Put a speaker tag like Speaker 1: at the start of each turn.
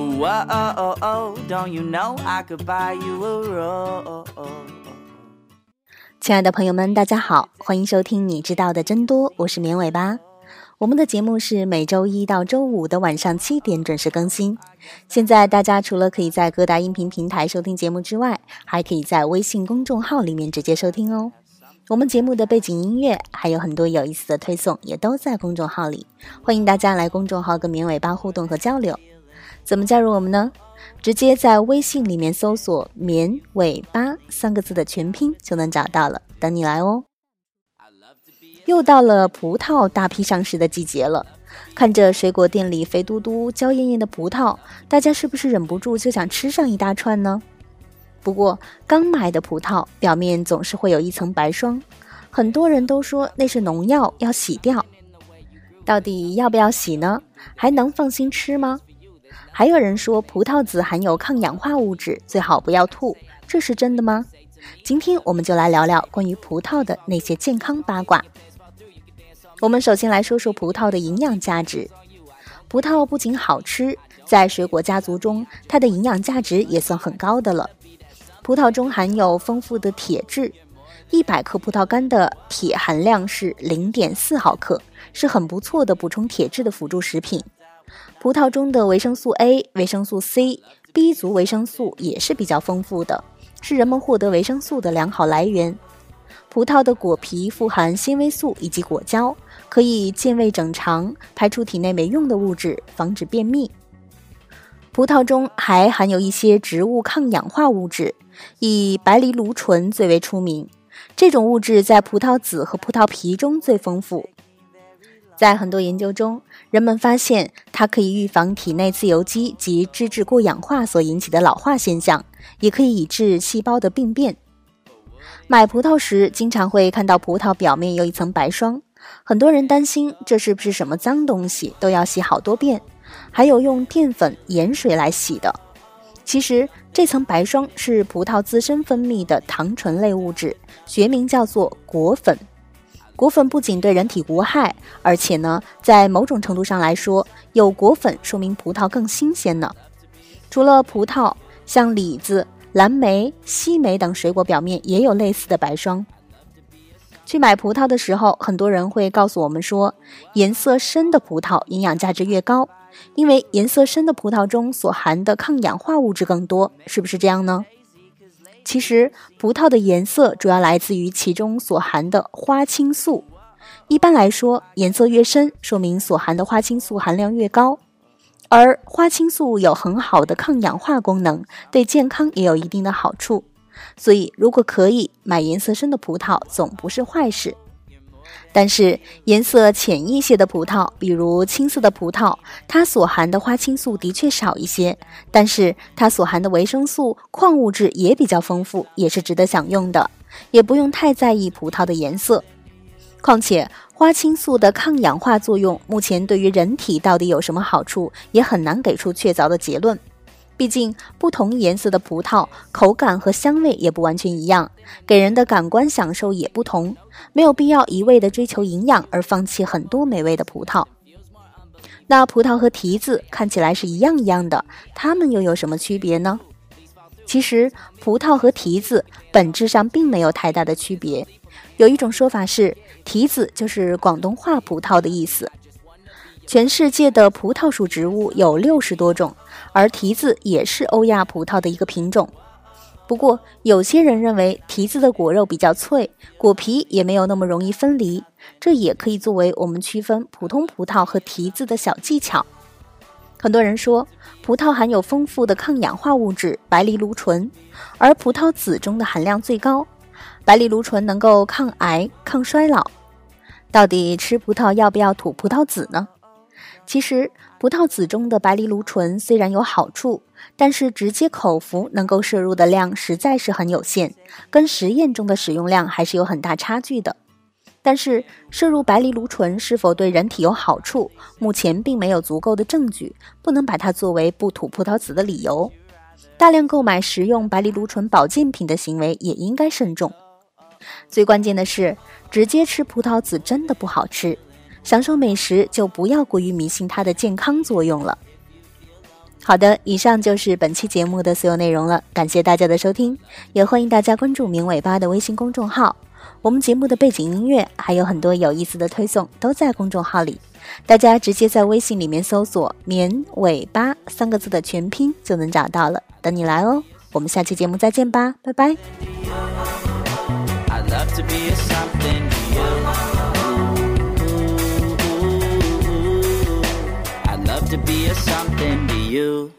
Speaker 1: Whoa, oh, oh, don't you know I could buy you a rose?
Speaker 2: 亲爱的朋友们，大家好，欢迎收听你知道的真多，我是绵尾巴。我们的节目是每周一到周五的晚上七点准时更新。现在大家除了可以在各大音频平台收听节目之外，还可以在微信公众号里面直接收听哦。我们节目的背景音乐还有很多有意思的推送，也都在公众号里，欢迎大家来公众号跟绵尾巴互动和交流。怎么加入我们呢？直接在微信里面搜索“绵尾巴”三个字的全拼就能找到了，等你来哦。又到了葡萄大批上市的季节了，看着水果店里肥嘟嘟、娇艳艳的葡萄，大家是不是忍不住就想吃上一大串呢？不过刚买的葡萄表面总是会有一层白霜，很多人都说那是农药，要洗掉。到底要不要洗呢？还能放心吃吗？还有人说葡萄籽含有抗氧化物质，最好不要吐，这是真的吗？今天我们就来聊聊关于葡萄的那些健康八卦。我们首先来说说葡萄的营养价值。葡萄不仅好吃，在水果家族中，它的营养价值也算很高的了。葡萄中含有丰富的铁质，一百克葡萄干的铁含量是零点四毫克，是很不错的补充铁质的辅助食品。葡萄中的维生素 A、维生素 C、B 族维生素也是比较丰富的，是人们获得维生素的良好来源。葡萄的果皮富含纤维素以及果胶，可以健胃整肠，排出体内没用的物质，防止便秘。葡萄中还含有一些植物抗氧化物质，以白藜芦醇最为出名。这种物质在葡萄籽和葡萄皮中最丰富。在很多研究中，人们发现它可以预防体内自由基及脂质过氧化所引起的老化现象，也可以抑制细胞的病变。买葡萄时，经常会看到葡萄表面有一层白霜，很多人担心这是不是什么脏东西，都要洗好多遍，还有用淀粉、盐水来洗的。其实，这层白霜是葡萄自身分泌的糖醇类物质，学名叫做果粉。果粉不仅对人体无害，而且呢，在某种程度上来说，有果粉说明葡萄更新鲜呢。除了葡萄，像李子、蓝莓、西梅等水果表面也有类似的白霜。去买葡萄的时候，很多人会告诉我们说，颜色深的葡萄营养价值越高，因为颜色深的葡萄中所含的抗氧化物质更多，是不是这样呢？其实，葡萄的颜色主要来自于其中所含的花青素。一般来说，颜色越深，说明所含的花青素含量越高。而花青素有很好的抗氧化功能，对健康也有一定的好处。所以，如果可以买颜色深的葡萄，总不是坏事。但是颜色浅一些的葡萄，比如青色的葡萄，它所含的花青素的确少一些，但是它所含的维生素、矿物质也比较丰富，也是值得享用的，也不用太在意葡萄的颜色。况且花青素的抗氧化作用，目前对于人体到底有什么好处，也很难给出确凿的结论。毕竟，不同颜色的葡萄口感和香味也不完全一样，给人的感官享受也不同，没有必要一味的追求营养而放弃很多美味的葡萄。那葡萄和提子看起来是一样一样的，它们又有什么区别呢？其实，葡萄和提子本质上并没有太大的区别。有一种说法是，提子就是广东话葡萄的意思。全世界的葡萄属植物有六十多种，而提子也是欧亚葡萄的一个品种。不过，有些人认为提子的果肉比较脆，果皮也没有那么容易分离，这也可以作为我们区分普通葡萄和提子的小技巧。很多人说，葡萄含有丰富的抗氧化物质白藜芦醇，而葡萄籽中的含量最高。白藜芦醇能够抗癌、抗衰老。到底吃葡萄要不要吐葡萄籽呢？其实，葡萄籽中的白藜芦醇虽然有好处，但是直接口服能够摄入的量实在是很有限，跟实验中的使用量还是有很大差距的。但是，摄入白藜芦醇是否对人体有好处，目前并没有足够的证据，不能把它作为不吐葡萄籽的理由。大量购买食用白藜芦醇保健品的行为也应该慎重。最关键的是，直接吃葡萄籽真的不好吃。享受美食就不要过于迷信它的健康作用了。好的，以上就是本期节目的所有内容了，感谢大家的收听，也欢迎大家关注“明尾巴”的微信公众号。我们节目的背景音乐还有很多有意思的推送都在公众号里，大家直接在微信里面搜索“棉尾巴”三个字的全拼就能找到了，等你来哦。我们下期节目再见吧，拜拜。
Speaker 1: you.